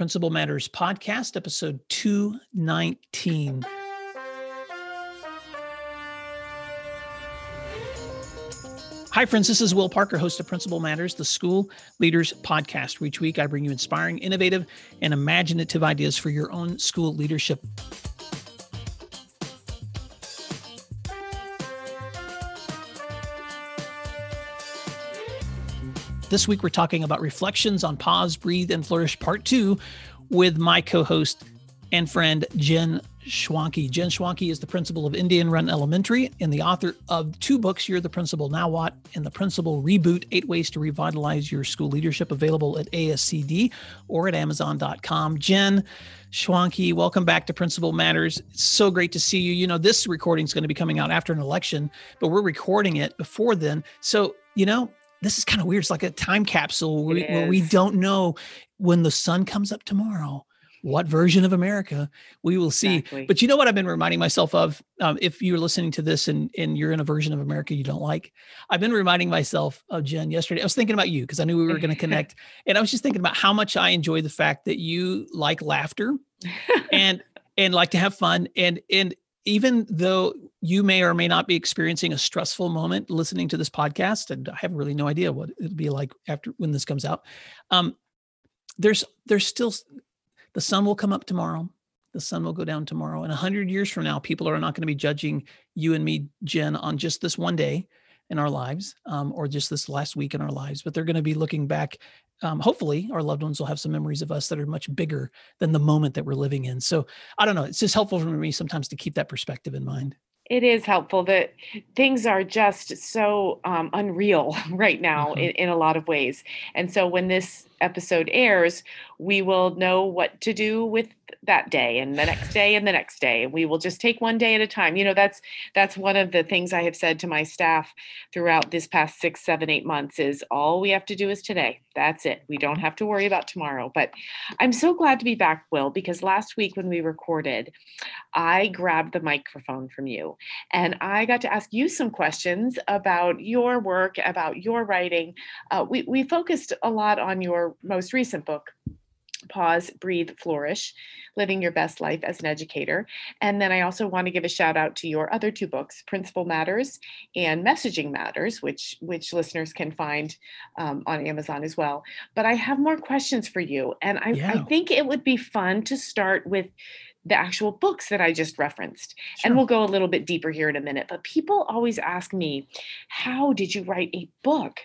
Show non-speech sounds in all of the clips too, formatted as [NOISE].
Principal Matters Podcast, episode 219. Hi, friends. This is Will Parker, host of Principal Matters, the School Leaders Podcast, where each week I bring you inspiring, innovative, and imaginative ideas for your own school leadership. This week, we're talking about reflections on Pause, Breathe, and Flourish Part Two with my co host and friend, Jen Schwanke. Jen Schwanke is the principal of Indian Run Elementary and the author of two books, You're the Principal Now What and The Principal Reboot Eight Ways to Revitalize Your School Leadership, available at ASCD or at Amazon.com. Jen Schwanke, welcome back to Principal Matters. It's so great to see you. You know, this recording is going to be coming out after an election, but we're recording it before then. So, you know, this is kind of weird. It's like a time capsule where, where we don't know when the sun comes up tomorrow what version of America we will see. Exactly. But you know what I've been reminding myself of? Um, if you're listening to this and, and you're in a version of America you don't like, I've been reminding myself of Jen yesterday. I was thinking about you because I knew we were going [LAUGHS] to connect. and I was just thinking about how much I enjoy the fact that you like laughter [LAUGHS] and and like to have fun. And and even though you may or may not be experiencing a stressful moment listening to this podcast, and I have really no idea what it'll be like after when this comes out. Um, there's there's still the sun will come up tomorrow. The sun will go down tomorrow. And a hundred years from now, people are not going to be judging you and me, Jen, on just this one day in our lives, um, or just this last week in our lives. But they're going to be looking back. Um, hopefully, our loved ones will have some memories of us that are much bigger than the moment that we're living in. So I don't know. It's just helpful for me sometimes to keep that perspective in mind it is helpful that things are just so um, unreal [LAUGHS] right now mm-hmm. in, in, a lot of ways. And so when this episode airs, we will know what to do with that day and the next day and the next day. We will just take one day at a time. You know, that's that's one of the things I have said to my staff throughout this past six, seven, eight months is all we have to do is today. That's it. We don't have to worry about tomorrow. But I'm so glad to be back, Will, because last week when we recorded, I grabbed the microphone from you and I got to ask you some questions about your work, about your writing. Uh, we, we focused a lot on your most recent book, Pause, Breathe, Flourish, Living Your Best Life as an Educator. And then I also want to give a shout out to your other two books, Principal Matters and Messaging Matters, which, which listeners can find um, on Amazon as well. But I have more questions for you. And I, yeah. I think it would be fun to start with the actual books that I just referenced. Sure. And we'll go a little bit deeper here in a minute. But people always ask me, how did you write a book?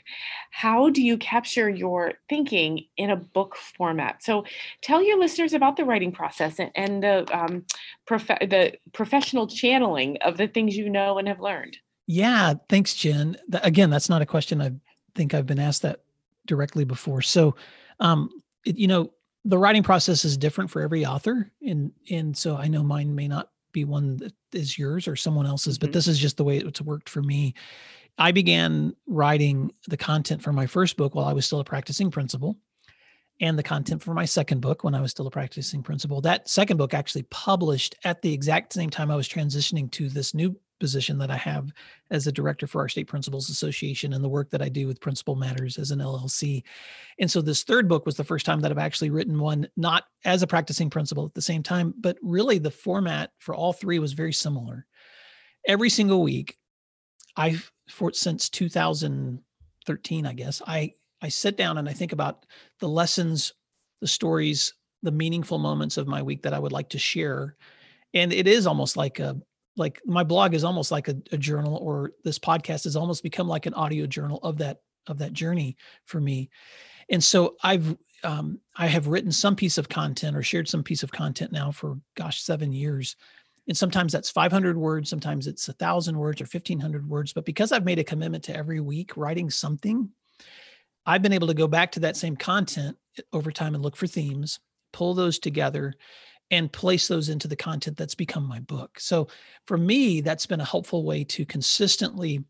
How do you capture your thinking in a book format? So tell your listeners about the writing process and, and the, um, prof- the professional channeling of the things you know and have learned. Yeah, thanks, Jen. Again, that's not a question I think I've been asked that directly before. So, um, it, you know, the writing process is different for every author and and so i know mine may not be one that is yours or someone else's mm-hmm. but this is just the way it's worked for me i began writing the content for my first book while i was still a practicing principal and the content for my second book when i was still a practicing principal that second book actually published at the exact same time i was transitioning to this new position that I have as a director for our state principals association and the work that I do with principal matters as an LLC. And so this third book was the first time that I've actually written one not as a practicing principal at the same time, but really the format for all three was very similar. Every single week, I've for since 2013, I guess, I I sit down and I think about the lessons, the stories, the meaningful moments of my week that I would like to share. And it is almost like a like my blog is almost like a, a, journal or this podcast has almost become like an audio journal of that of that journey for me. And so i've um, i have written some piece of content or shared some piece of content now for gosh seven years. And sometimes that's 500 words sometimes it's a thousand words or 1500 words. But because i've made a commitment to every week writing something i've been able to go back to that same content over time and look for themes pull those together and place those into the content that's become my book. So for me, that's been a helpful way to consistently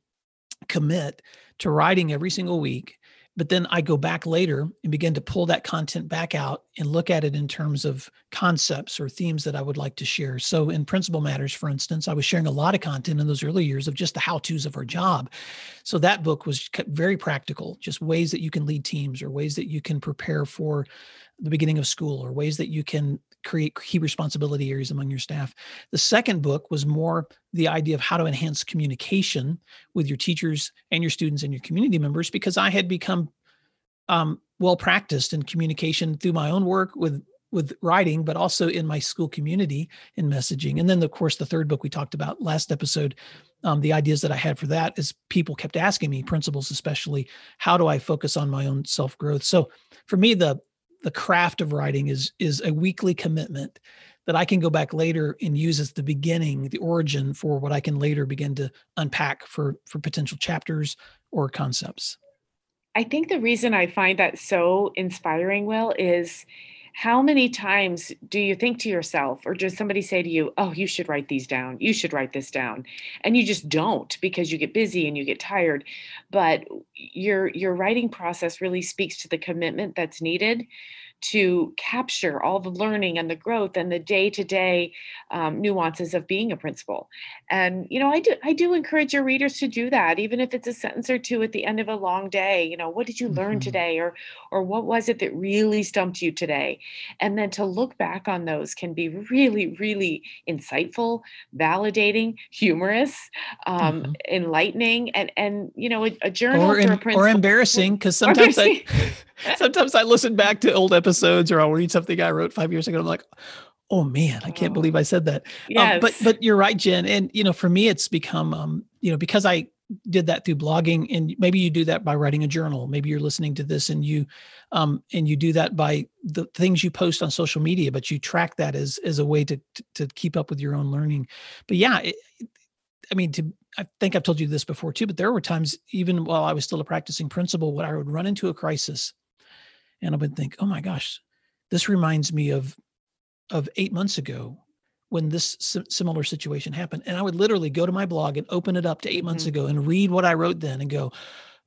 commit to writing every single week. But then I go back later and begin to pull that content back out and look at it in terms of concepts or themes that I would like to share. So, in Principal Matters, for instance, I was sharing a lot of content in those early years of just the how to's of our job. So, that book was very practical, just ways that you can lead teams or ways that you can prepare for the beginning of school or ways that you can create key responsibility areas among your staff. The second book was more the idea of how to enhance communication with your teachers and your students and your community members because I had become um, well practiced in communication through my own work with with writing, but also in my school community in messaging. And then, of course, the third book we talked about last episode, um, the ideas that I had for that is people kept asking me, principals especially, how do I focus on my own self growth? So for me, the the craft of writing is is a weekly commitment that I can go back later and use as the beginning, the origin for what I can later begin to unpack for for potential chapters or concepts. I think the reason I find that so inspiring, Will, is how many times do you think to yourself, or does somebody say to you, Oh, you should write these down? You should write this down. And you just don't because you get busy and you get tired. But your your writing process really speaks to the commitment that's needed to capture all the learning and the growth and the day-to-day um, nuances of being a principal and you know i do i do encourage your readers to do that even if it's a sentence or two at the end of a long day you know what did you learn mm-hmm. today or or what was it that really stumped you today and then to look back on those can be really really insightful validating humorous um, mm-hmm. enlightening and and you know a, a journal or, in, or embarrassing because [LAUGHS] sometimes I, [LAUGHS] sometimes I listen back to old episodes or I'll read something I wrote five years ago. I'm like, oh man, I can't believe I said that. Yes. Um, but but you're right, Jen. And you know, for me, it's become um, you know, because I did that through blogging and maybe you do that by writing a journal maybe you're listening to this and you um and you do that by the things you post on social media but you track that as as a way to to, to keep up with your own learning but yeah it, i mean to i think i've told you this before too but there were times even while i was still a practicing principal when i would run into a crisis and I would think, oh my gosh, this reminds me of of eight months ago when this similar situation happened. And I would literally go to my blog and open it up to 8 mm-hmm. months ago and read what I wrote then and go,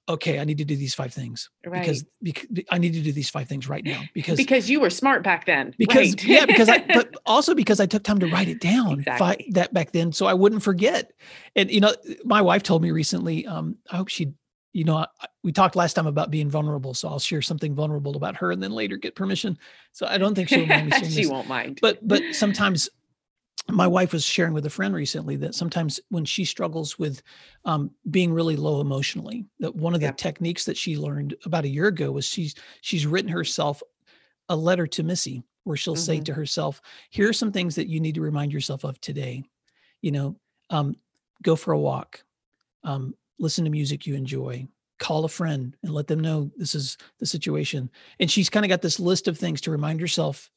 okay, I need to do these five things right. because, because I need to do these five things right now because because you were smart back then. Because right. yeah, because I but [LAUGHS] also because I took time to write it down exactly. five, that back then so I wouldn't forget. And you know, my wife told me recently, um, I hope she you know, we talked last time about being vulnerable, so I'll share something vulnerable about her, and then later get permission. So I don't think she'll mind me [LAUGHS] she this. won't mind. But but sometimes my wife was sharing with a friend recently that sometimes when she struggles with um, being really low emotionally, that one of the techniques that she learned about a year ago was she's she's written herself a letter to Missy where she'll mm-hmm. say to herself, "Here are some things that you need to remind yourself of today. You know, um, go for a walk." Um, listen to music you enjoy. Call a friend and let them know this is the situation. And she's kind of got this list of things to remind herself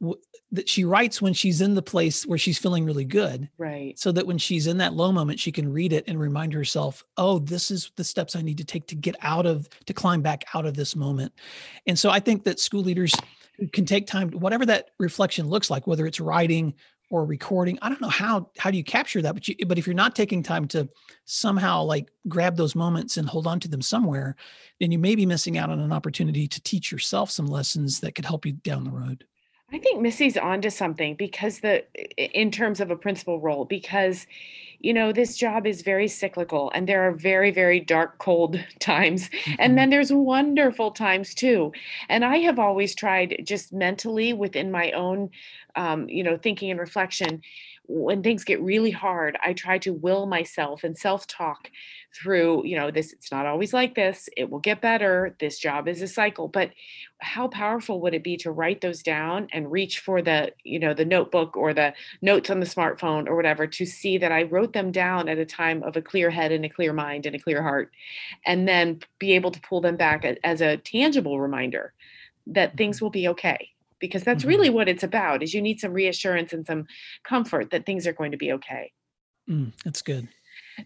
w- that she writes when she's in the place where she's feeling really good right. so that when she's in that low moment she can read it and remind herself oh this is the steps i need to take to get out of to climb back out of this moment. And so i think that school leaders can take time whatever that reflection looks like whether it's writing or recording i don't know how how do you capture that but you but if you're not taking time to somehow like grab those moments and hold on to them somewhere then you may be missing out on an opportunity to teach yourself some lessons that could help you down the road. I think Missy's onto something because the in terms of a principal role because you know this job is very cyclical and there are very very dark cold [LAUGHS] times mm-hmm. and then there's wonderful times too and I have always tried just mentally within my own um, you know thinking and reflection when things get really hard I try to will myself and self talk through you know this it's not always like this it will get better this job is a cycle but how powerful would it be to write those down and reach for the you know the notebook or the notes on the smartphone or whatever to see that i wrote them down at a time of a clear head and a clear mind and a clear heart and then be able to pull them back as a tangible reminder that things mm-hmm. will be okay because that's mm-hmm. really what it's about is you need some reassurance and some comfort that things are going to be okay mm, that's good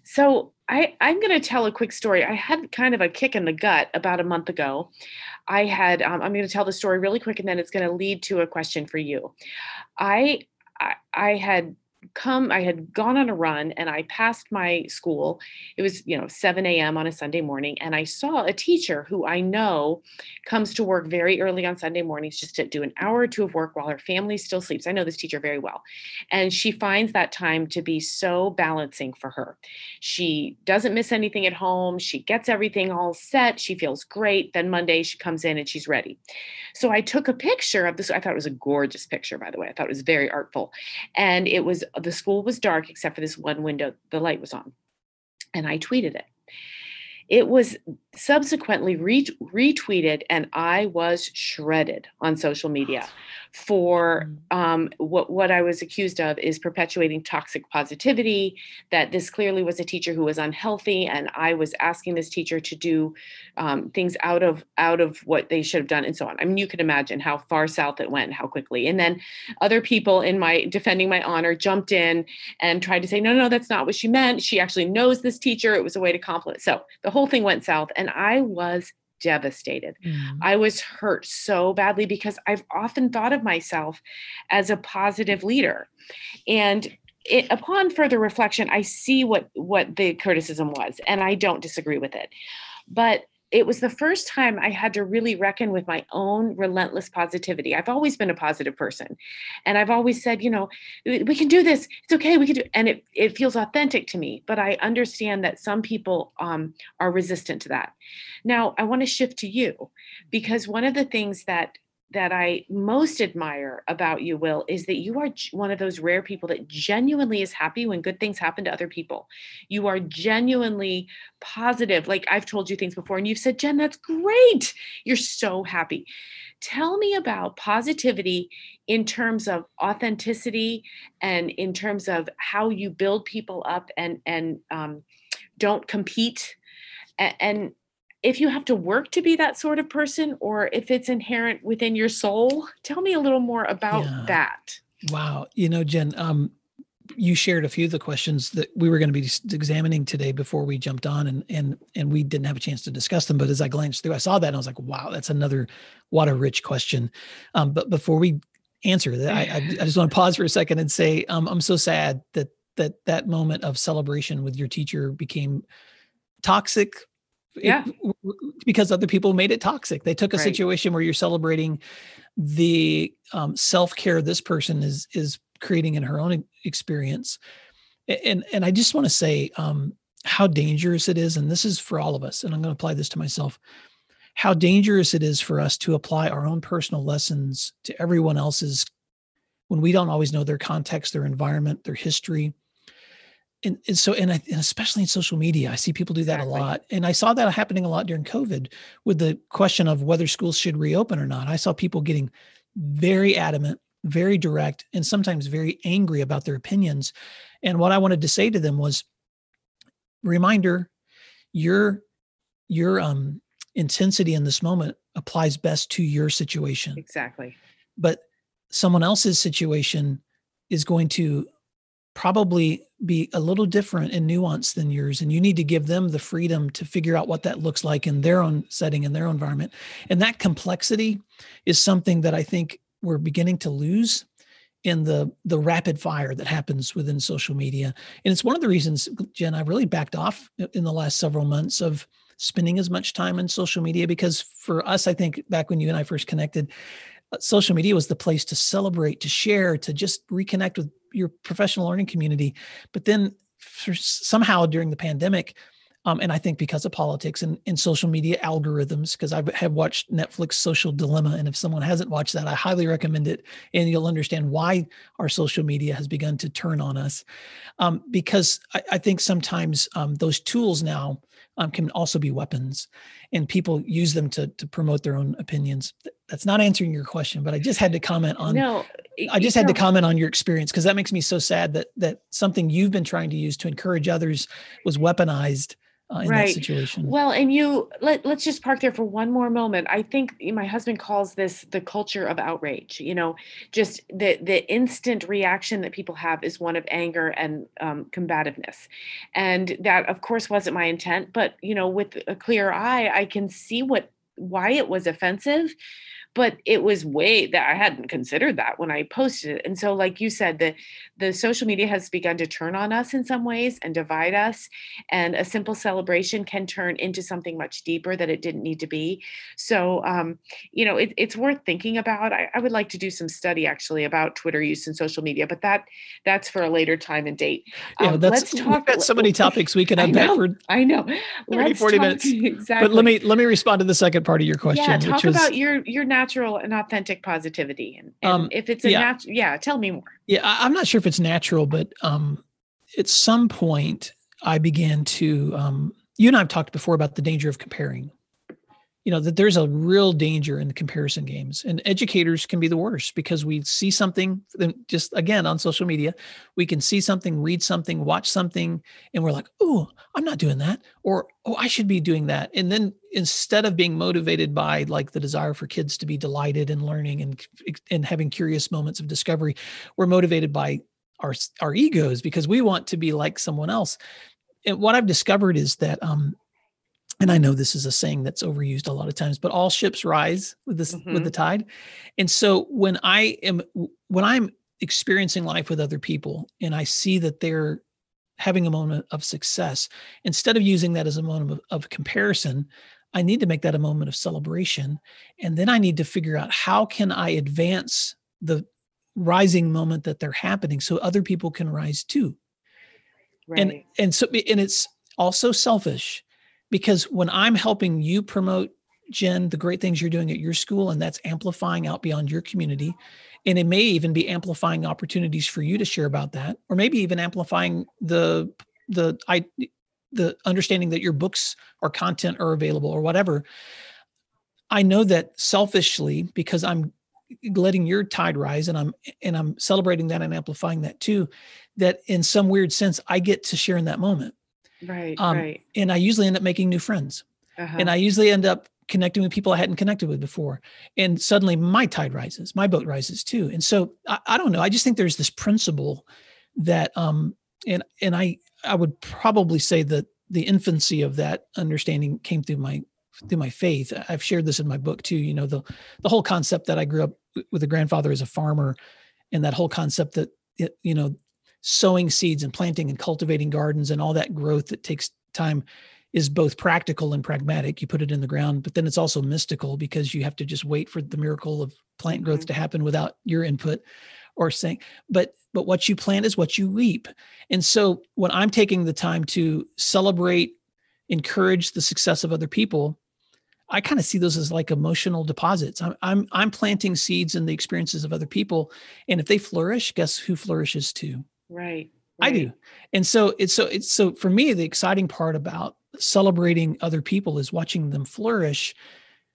so I, I'm going to tell a quick story. I had kind of a kick in the gut about a month ago. I had, um, I'm going to tell the story really quick and then it's going to lead to a question for you. I, I, I had come i had gone on a run and i passed my school. It was you know 7 a.m on a sunday morning and i saw a teacher who i know comes to work very early on sunday mornings just to do an hour or two of work while her family still sleeps. I know this teacher very well. And she finds that time to be so balancing for her. She doesn't miss anything at home. She gets everything all set. She feels great. Then monday she comes in and she's ready. So i took a picture of this. I thought it was a gorgeous picture by the way. I thought it was very artful. And it was the school was dark except for this one window the light was on. And i tweeted it. It was subsequently re- retweeted and i was shredded on social media for mm. um, what what I was accused of is perpetuating toxic positivity. That this clearly was a teacher who was unhealthy, and I was asking this teacher to do um, things out of out of what they should have done, and so on. I mean, you can imagine how far south it went, how quickly. And then other people in my defending my honor jumped in and tried to say, no, no, that's not what she meant. She actually knows this teacher. It was a way to compliment. So the whole thing went south, and I was devastated. Mm. I was hurt so badly because I've often thought of myself as a positive leader. And it, upon further reflection, I see what what the criticism was, and I don't disagree with it. But it was the first time I had to really reckon with my own relentless positivity. I've always been a positive person. And I've always said, you know, we can do this. It's okay. We can do and it it feels authentic to me. But I understand that some people um, are resistant to that. Now I want to shift to you because one of the things that that I most admire about you, Will, is that you are one of those rare people that genuinely is happy when good things happen to other people. You are genuinely positive. Like I've told you things before, and you've said, Jen, that's great. You're so happy. Tell me about positivity in terms of authenticity and in terms of how you build people up and and um, don't compete and, and if you have to work to be that sort of person or if it's inherent within your soul tell me a little more about yeah. that. Wow. You know jen um, you shared a few of the questions that we were going to be examining today before we jumped on and and and we didn't have a chance to discuss them but as i glanced through i saw that and i was like wow that's another water rich question. Um, but before we answer that I, I, just want to pause for a second and say um, i'm so sad that that that moment of celebration with your teacher became toxic yeah. it, because other people made it toxic. They took a right. situation where you're celebrating the um, self-care this person is is creating in her own experience. And and i just want to say um, how dangerous it is and this is for all of us and i'm going to apply this to myself. How dangerous it is for us to apply our own personal lessons to everyone else's when we don't always know their context their environment their history and, and so and, I, and especially in social media i see people do that exactly. a lot. And i saw that happening a lot during covid with the question of whether schools should reopen or not. I saw people getting very adamant very direct and sometimes very angry about their opinions. And what i wanted to say to them was reminder your your um intensity in this moment applies best to your situation. Exactly. But someone else's situation is going to probably be a little different and nuance than yours and you need to give them the freedom to figure out what that looks like in their own setting in their own environment. And that complexity is something that i think we're beginning to lose in the the rapid fire that happens within social media. And it's one of the reasons jen i've really backed off in the last several months of spending as much time on social media because for us i think back when you and i first connected uh, social media was the place to celebrate to share to just reconnect with your professional learning community. But then somehow during the pandemic, um, and I think because of politics and, and social media algorithms, because I have watched Netflix Social Dilemma, and if someone hasn't watched that, I highly recommend it, and you'll understand why our social media has begun to turn on us. Um, because I, I, think sometimes um, those tools now um, can also be weapons, and people use them to to promote their own opinions. That's not answering your question, but I just had to comment on. No, I just had to comment on your experience because that makes me so sad that that something you've been trying to use to encourage others was weaponized uh, in right. that situation. Well, and you let let's just park there for one more moment. I think my husband calls this the culture of outrage. You know, just the the instant reaction that people have is one of anger and um, combativeness, and that of course wasn't my intent. But you know, with a clear eye, I can see what why it was offensive but it was way that I hadn't considered that when I posted it. And so, like you said, the the social media has begun to turn on us in some ways and divide us. And a simple celebration can turn into something much deeper that it didn't need to be. So, um, you know, it, it's worth thinking about. I, I would like to do some study actually about Twitter use and social media, but that that's for a later time and date. Um, yeah, that's, let's talk. We've got so many [LAUGHS] topics we can unpack for I know. 30, let's 40 talk, minutes. Exactly. [LAUGHS] But let me let me respond to the second part of your question. Yeah, talk about your your natural and authentic positivity, and, and um, if it's a yeah. natural, yeah, tell me more. Yeah, I, am not sure if it's natural, but um, at some point I began to. Um, you and I have talked before about the danger of comparing you know that there's a real danger in the comparison games and educators can be the worst because we see something just again on social media we can see something read something watch something and we're like oh i'm not doing that or oh i should be doing that and then instead of being motivated by like the desire for kids to be delighted in learning and and having curious moments of discovery we're motivated by our our egos because we want to be like someone else. And what i've discovered is that um and I know this is a saying that's overused a lot of times, but all ships rise with this mm-hmm. with the tide. And so when I am when I'm experiencing life with other people and I see that they're having a moment of success, instead of using that as a moment of, of comparison, I need to make that a moment of celebration. And then I need to figure out how can I advance the rising moment that they're happening so other people can rise too. Right. And and so and it's also selfish because when I'm helping you promote Jen, the great things you're doing at your school, and that's amplifying out beyond your community. And it may even be amplifying opportunities for you to share about that, or maybe even amplifying the the I the understanding that your books or content are available or whatever. I know that selfishly, because I'm letting your tide rise and I'm and I'm celebrating that and amplifying that too, that in some weird sense I get to share in that moment. Right. Um, right. And I usually end up making new friends. Uh-huh. And I usually end up connecting with people I hadn't connected with before. And suddenly my tide rises, my boat rises too. And so I, I don't know. I just think there's this principle that um and and I I would probably say that the infancy of that understanding came through my through my faith. I've shared this in my book too. You know, the the whole concept that I grew up with a grandfather as a farmer, and that whole concept that it, you know sowing seeds and planting and cultivating gardens and all that growth that takes time is both practical and pragmatic. You put it in the ground, but then it's also mystical because you have to just wait for the miracle of plant growth mm-hmm. to happen without your input or saying, but but what you plant is what you reap. And so when I'm taking the time to celebrate, encourage the success of other people, I kind of see those as like emotional deposits. I'm, I'm I'm planting seeds in the experiences of other people, and if they flourish, guess who flourishes too? Right. I do. And so it's so it's so for me the exciting part about celebrating other people is watching them flourish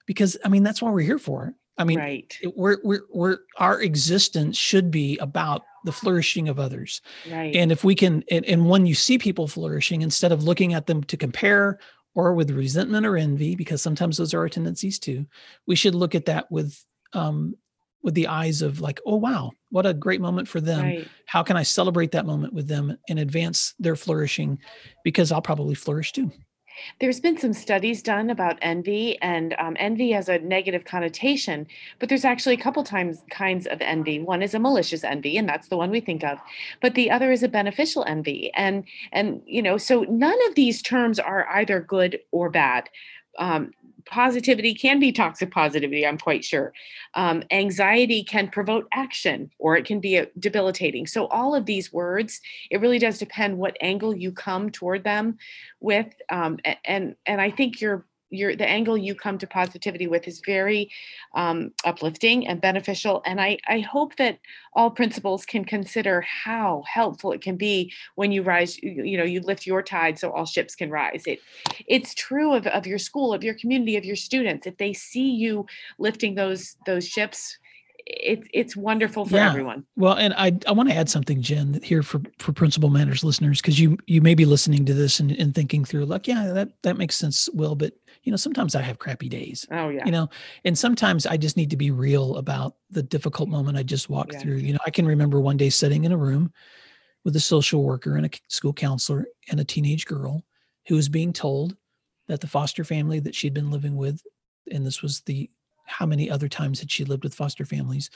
because I mean that's what we're here for. I mean right. we're we're we're our existence should be about the flourishing of others. Right. And if we can and, and when you see people flourishing instead of looking at them to compare or with resentment or envy because sometimes those are our tendencies too, we should look at that with um with the eyes of like, oh wow, what a great moment for them. Right. How can I celebrate that moment with them and advance their flourishing? Because I'll probably flourish too. There's been some studies done about envy, and um, envy has a negative connotation, but there's actually a couple times kinds of envy. One is a malicious envy, and that's the one we think of, but the other is a beneficial envy. And and you know, so none of these terms are either good or bad. Um, positivity can be toxic positivity, I'm quite sure. Um, anxiety can provoke action or it can be debilitating. So, all of these words, it really does depend what angle you come toward them with. Um, and, and I think you're your the angle you come to positivity with is very um, uplifting and beneficial. And I, I hope that all principals can consider how helpful it can be when you rise you, you know you lift your tide so all ships can rise. It it's true of, of your school of your community of your students. If they see you lifting those those ships it's it's wonderful for yeah. everyone. Well, and I I want to add something, Jen, here for for Principal Matters listeners, because you you may be listening to this and, and thinking through like, yeah, that that makes sense, Will, but you know, sometimes I have crappy days. Oh yeah. You know, and sometimes I just need to be real about the difficult moment I just walked yeah. through. You know, I can remember one day sitting in a room with a social worker and a school counselor and a teenage girl who was being told that the foster family that she'd been living with, and this was the how many other times had she lived with foster families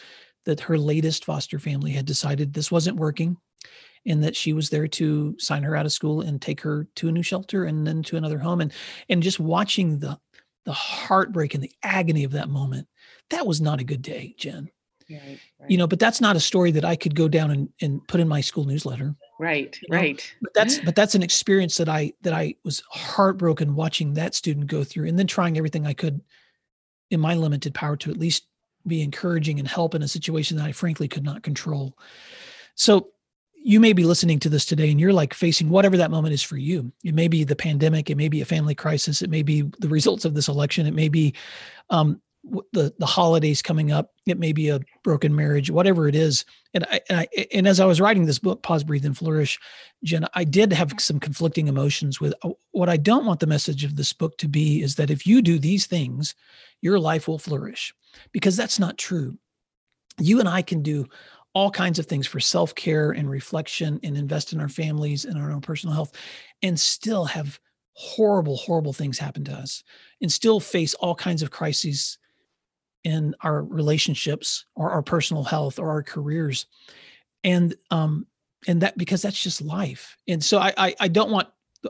that her latest foster family had decided this wasn't working and that she was there to sign her out of school and take her to a new shelter and then to another home and and just watching the the heartbreak and the agony of that moment that was not a good day jen right, right. you know but that's not a story that i could go down and, and put in my school newsletter right you know? right but that's [GASPS] but that's an experience that i that i was heartbroken watching that student go through and then trying everything i could in my limited power to at least be encouraging and help in a situation that i frankly could not control so you may be listening to this today and you're like facing whatever that moment is for you. It may be the pandemic, it may be a family crisis, it may be the results of this election, it may be um, the the holidays coming up, it may be a broken marriage, whatever it is. And I, and, I, and as I was writing this book, Pause, Breathe, and Flourish, Jen, I did have some conflicting emotions with uh, what I don't want the message of this book to be is that if you do these things, your life will flourish, because that's not true. You and I can do all kinds of things for self care and reflection and invest in our families and our own personal health and still have horrible, horrible things happen to us and still face all kinds of crises in our relationships or our personal health or our careers. And, um, and that because that's just life. And so I, I, I don't want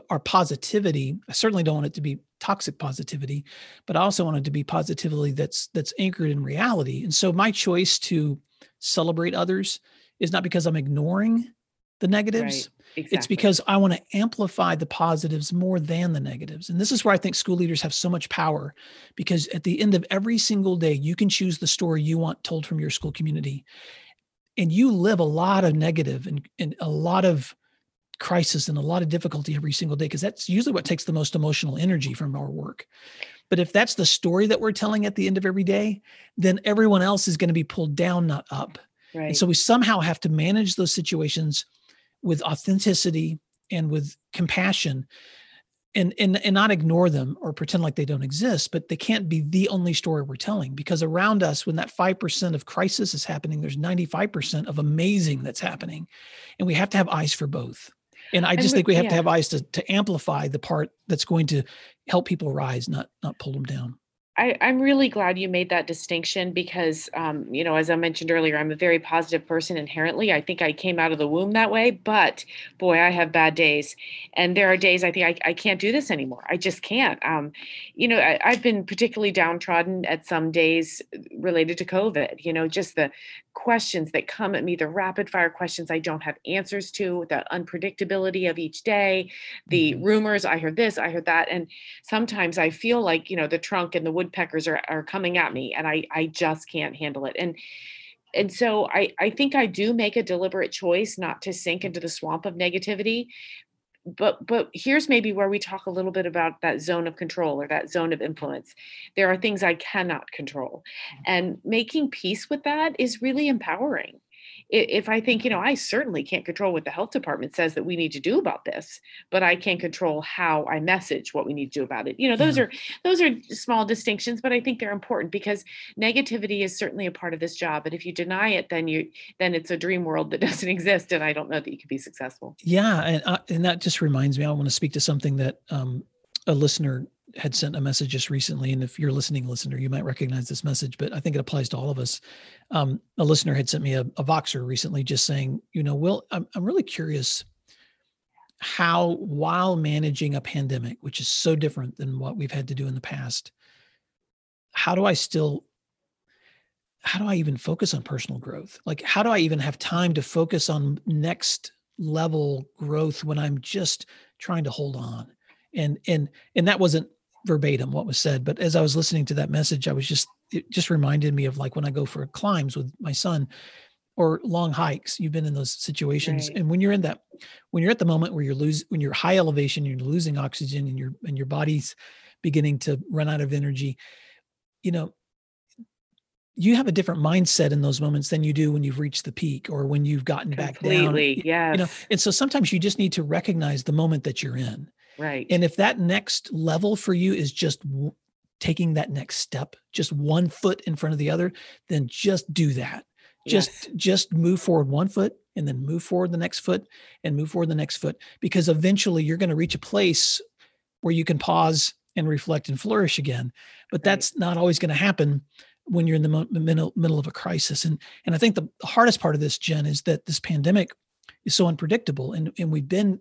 our positivity. I certainly don't want it to be toxic positivity, but I also want it to be positivity that's that's anchored in reality. And so my choice to celebrate others is not because I'm ignoring the negatives. Right. Exactly. It's because I want to amplify the positives more than the negatives. And this is where I think school leaders have so much power because at the end of every single day, you can choose the story you want told from your school community. And you live a lot of negative and, and a lot of crisis and a lot of difficulty every single day because that's usually what takes the most emotional energy from our work. But if that's the story that we're telling at the end of every day, then everyone else is going to be pulled down, not up. Right. And so we somehow have to manage those situations with authenticity and with compassion and, and and not ignore them or pretend like they don't exist but they can't be the only story we're telling because around us when that 5% of crisis is happening there's 95% of amazing that's happening. And we have to have eyes for both. And i just think we have yeah. to have eyes to, to amplify the part that's going to help people rise not not pull them down I, am really glad you made that distinction because, um, you know, as I mentioned earlier, I'm a very positive person inherently. I think I came out of the womb that way, but boy, I have bad days. And there are days I think I, I can't do this anymore. I just can't. Um, you know, I, I've been particularly downtrodden at some days related to COVID, you know, just the questions that come at me, the rapid fire questions I don't have answers to, the unpredictability of each day, the mm-hmm. rumors, I heard this, I heard that. And sometimes I feel like, you know, the trunk and the woodpeckers are, are coming at me and I, I just can't handle it. And and so I, I think I do make a deliberate choice not to sink into the swamp of negativity. But but here's maybe where we talk a little bit about that zone of control or that zone of influence. There are things I cannot control. Mm. And making peace with that is really empowering if I think, you know, I certainly can't control what the health department says that we need to do about this, but I can't control how I message what we need to do about it. You know, those are those are small distinctions, but I think they're important because negativity is certainly a part of this job. And if you deny it, then you then it's a dream world that [LAUGHS] doesn't exist, and I don't know that you can be successful. Yeah, and uh, and that just reminds me, I want to speak to something that um, a listener had sent a message just recently, and if you're listening, listener, you might recognize this message, but I think it applies to all of us. Um, a listener had sent me a, a Voxer recently, just saying, you know, Will, I'm I'm really curious how, while managing a pandemic, which is so different than what we've had to do in the past, how do I still how do I even focus on personal growth? Like, how do I even have time to focus on next level growth when I'm just trying to hold on? And and and that wasn't verbatim what was said but as i was listening to that message i was just it just reminded me of like when i go for climbs with my son or long hikes you've been in those situations right. and when you're in that when you're at the moment where you're losing when you're high elevation you're losing oxygen and your and your body's beginning to run out of energy you know you have a different mindset in those moments than you do when you've reached the peak or when you've gotten Completely, back down. Yes. You know, and so sometimes you just need to recognize the moment that you're in. Right. And if that next level for you is just w- taking that next step, just one foot in front of the other, then just do that. Just yes. just move forward one foot and then move forward the next foot and move forward the next foot because eventually you're going to reach a place where you can pause and reflect and flourish again. But that's not always going to happen when you're in the middle middle of a crisis. And and I think the hardest part of this, Jen, is that this pandemic is so unpredictable, and and we've been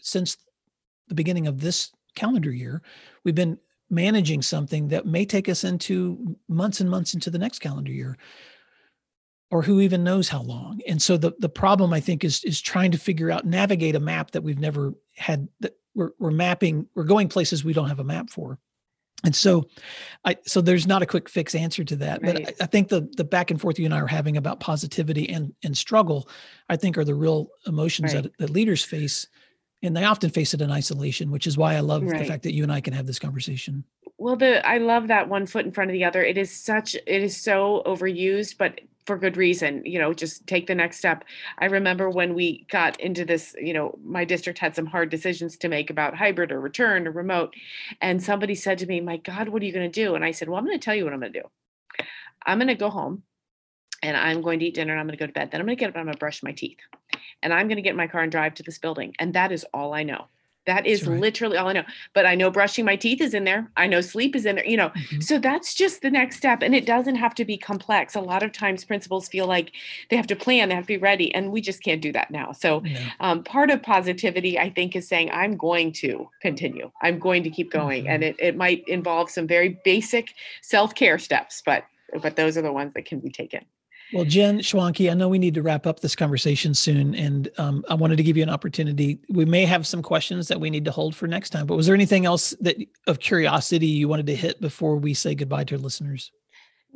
since the beginning of this calendar year, we've been managing something that may take us into months and months into the next calendar year or who even knows how long and so the the problem i think is is trying to figure out navigate a map that we've never had that we're, we're mapping we're going places we don't have a map for and so i so there's not a quick fix answer to that right. but I, I, think the the back and forth you and i are having about positivity and and struggle i think are the real emotions right. that, that leaders face and they often face it in isolation which is why i love right. the fact that you and i can have this conversation. Well the i love that one foot in front of the other. It is such it is so overused but for good reason you know just take the next step. I remember when we got into this you know my district had some hard decisions to make about hybrid or return or remote and somebody said to me my god what are you going to do? And i said well i'm going to tell you what i'm going to do. I'm going to go home and i'm going to eat dinner and i'm going to go to bed then i'm going to get up and i'm going to brush my teeth and i'm going to get in my car and drive to this building and that is all i know that is right. literally all I know. But I know brushing my teeth is in there. I know sleep is in there, you know. Mm-hmm. So that's just the next step. And it doesn't have to be complex. A lot of times principals feel like they have to plan, they have to be ready. And we just can't do that now. So yeah. um, part of positivity, I think, is saying, I'm going to continue. I'm going to keep going. Mm-hmm. And it, it might involve some very basic self-care steps, but but those are the ones that can be taken. Well, Jen Schwanke, I know we need to wrap up this conversation soon, and um, I wanted to give you an opportunity. We may have some questions that we need to hold for next time, but was there anything else that of curiosity you wanted to hit before we say goodbye to our listeners?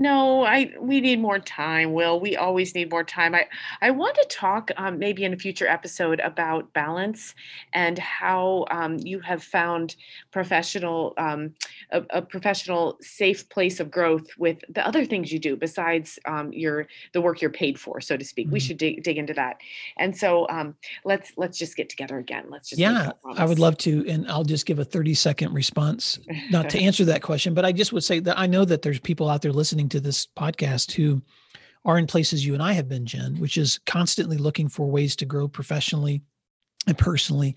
No, I we need more time, Will. We always need more time. I I want to talk um, maybe in a future episode about balance and how um, you have found professional um, a, a, professional safe place of growth with the other things you do besides um, your the work you're paid for, so to speak. Mm-hmm. We should dig, dig into that. And so um, let's let's just get together again. Let's just yeah, I would love to, and I'll just give a 30 second response, not to [LAUGHS] answer that question, but I just would say that I know that there's people out there listening to this podcast who are in places you and I have been, Jen, which is constantly looking for ways to grow professionally and personally.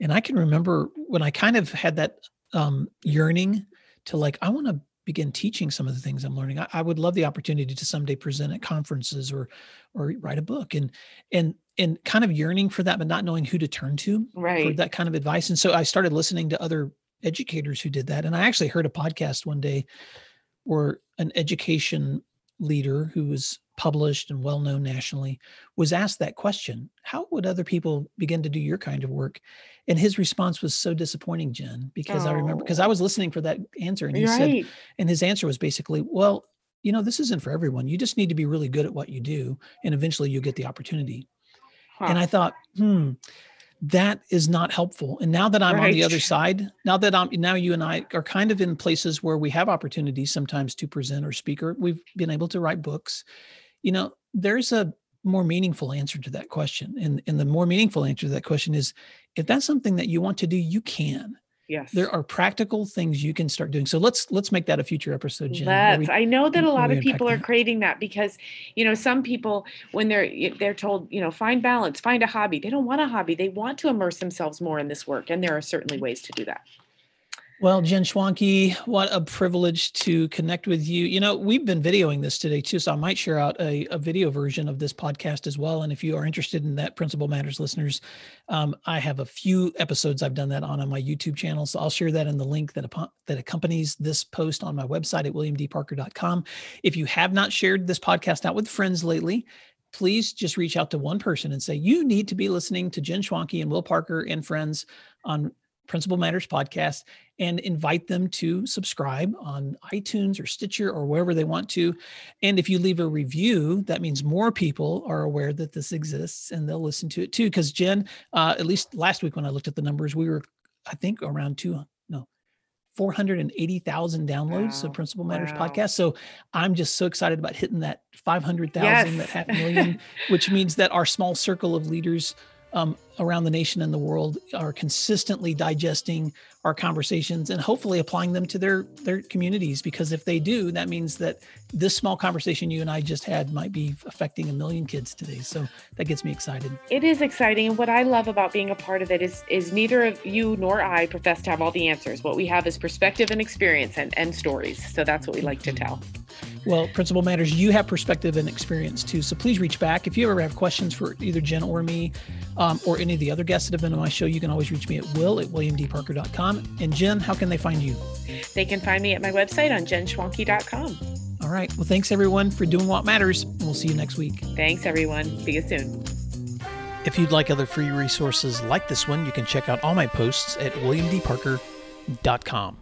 And I can remember when I kind of had that um, yearning to like, I want to begin teaching some of the things I'm learning. I, I, would love the opportunity to someday present at conferences or or write a book and and and kind of yearning for that, but not knowing who to turn to right. for that kind of advice. And so I started listening to other educators who did that. And I actually heard a podcast one day or an education leader who was published and well known nationally was asked that question how would other people begin to do your kind of work and his response was so disappointing jen because oh. i remember because i was listening for that answer and he right. said and his answer was basically well you know this isn't for everyone you just need to be really good at what you do and eventually you'll get the opportunity huh. and i thought hmm that is not helpful. And now that I'm right. on the other side, now that I'm now you and I are kind of in places where we have opportunities sometimes to present or speak, or we've been able to write books. You know, there's a more meaningful answer to that question. And, and the more meaningful answer to that question is if that's something that you want to do, you can yes. there are practical things you can start doing. So let's let's make that a future episode Jen, let's we, i know that a lot of people are craving that because you know some people when they're they're told you know find balance find a hobby they don't want a hobby they want to immerse themselves more in this work and there are certainly ways to do that well, Jen Schwanke, what a privilege to connect with you. You know, we've been videoing this today too, so I might share out a, a video version of this podcast as well. And if you are interested in that, Principal Matters listeners, um, I have a few episodes I've done that on on my YouTube channel. So I'll share that in the link that that accompanies this post on my website at williamdparker.com. If you have not shared this podcast out with friends lately, please just reach out to one person and say you need to be listening to Jen Schwanke and Will Parker and friends on Principal Matters podcast and invite them to subscribe on iTunes or Stitcher or wherever they want to. And if you leave a review, that means more people are aware that this exists and they'll listen to it too. Because Jen, uh, at least last week when I looked at the numbers, we were, I think, around two, no, 480,000 downloads wow. of Principal Matters wow. podcast. So I'm just so excited about hitting that 500,000, yes. that half million, [LAUGHS] which means that our small circle of leaders um, around the nation and the world are consistently digesting our conversations and hopefully applying them to their their communities because if they do that means that this small conversation you and I just had might be affecting a million kids today so that gets me excited it is exciting and what I love about being a part of it is is neither of you nor I profess to have all the answers what we have is perspective and experience and, and stories so that's what we like to tell well, Principal Matters, you have perspective and experience too. So please reach back. If you ever have questions for either Jen or me um, or any of the other guests that have been on my show, you can always reach me at will at williamdparker.com. And Jen, how can they find you? They can find me at my website on jenschwanke.com. All right. Well, thanks everyone for doing what matters. And we'll see you next week. Thanks, everyone. See you soon. If you'd like other free resources like this one, you can check out all my posts at williamdparker.com.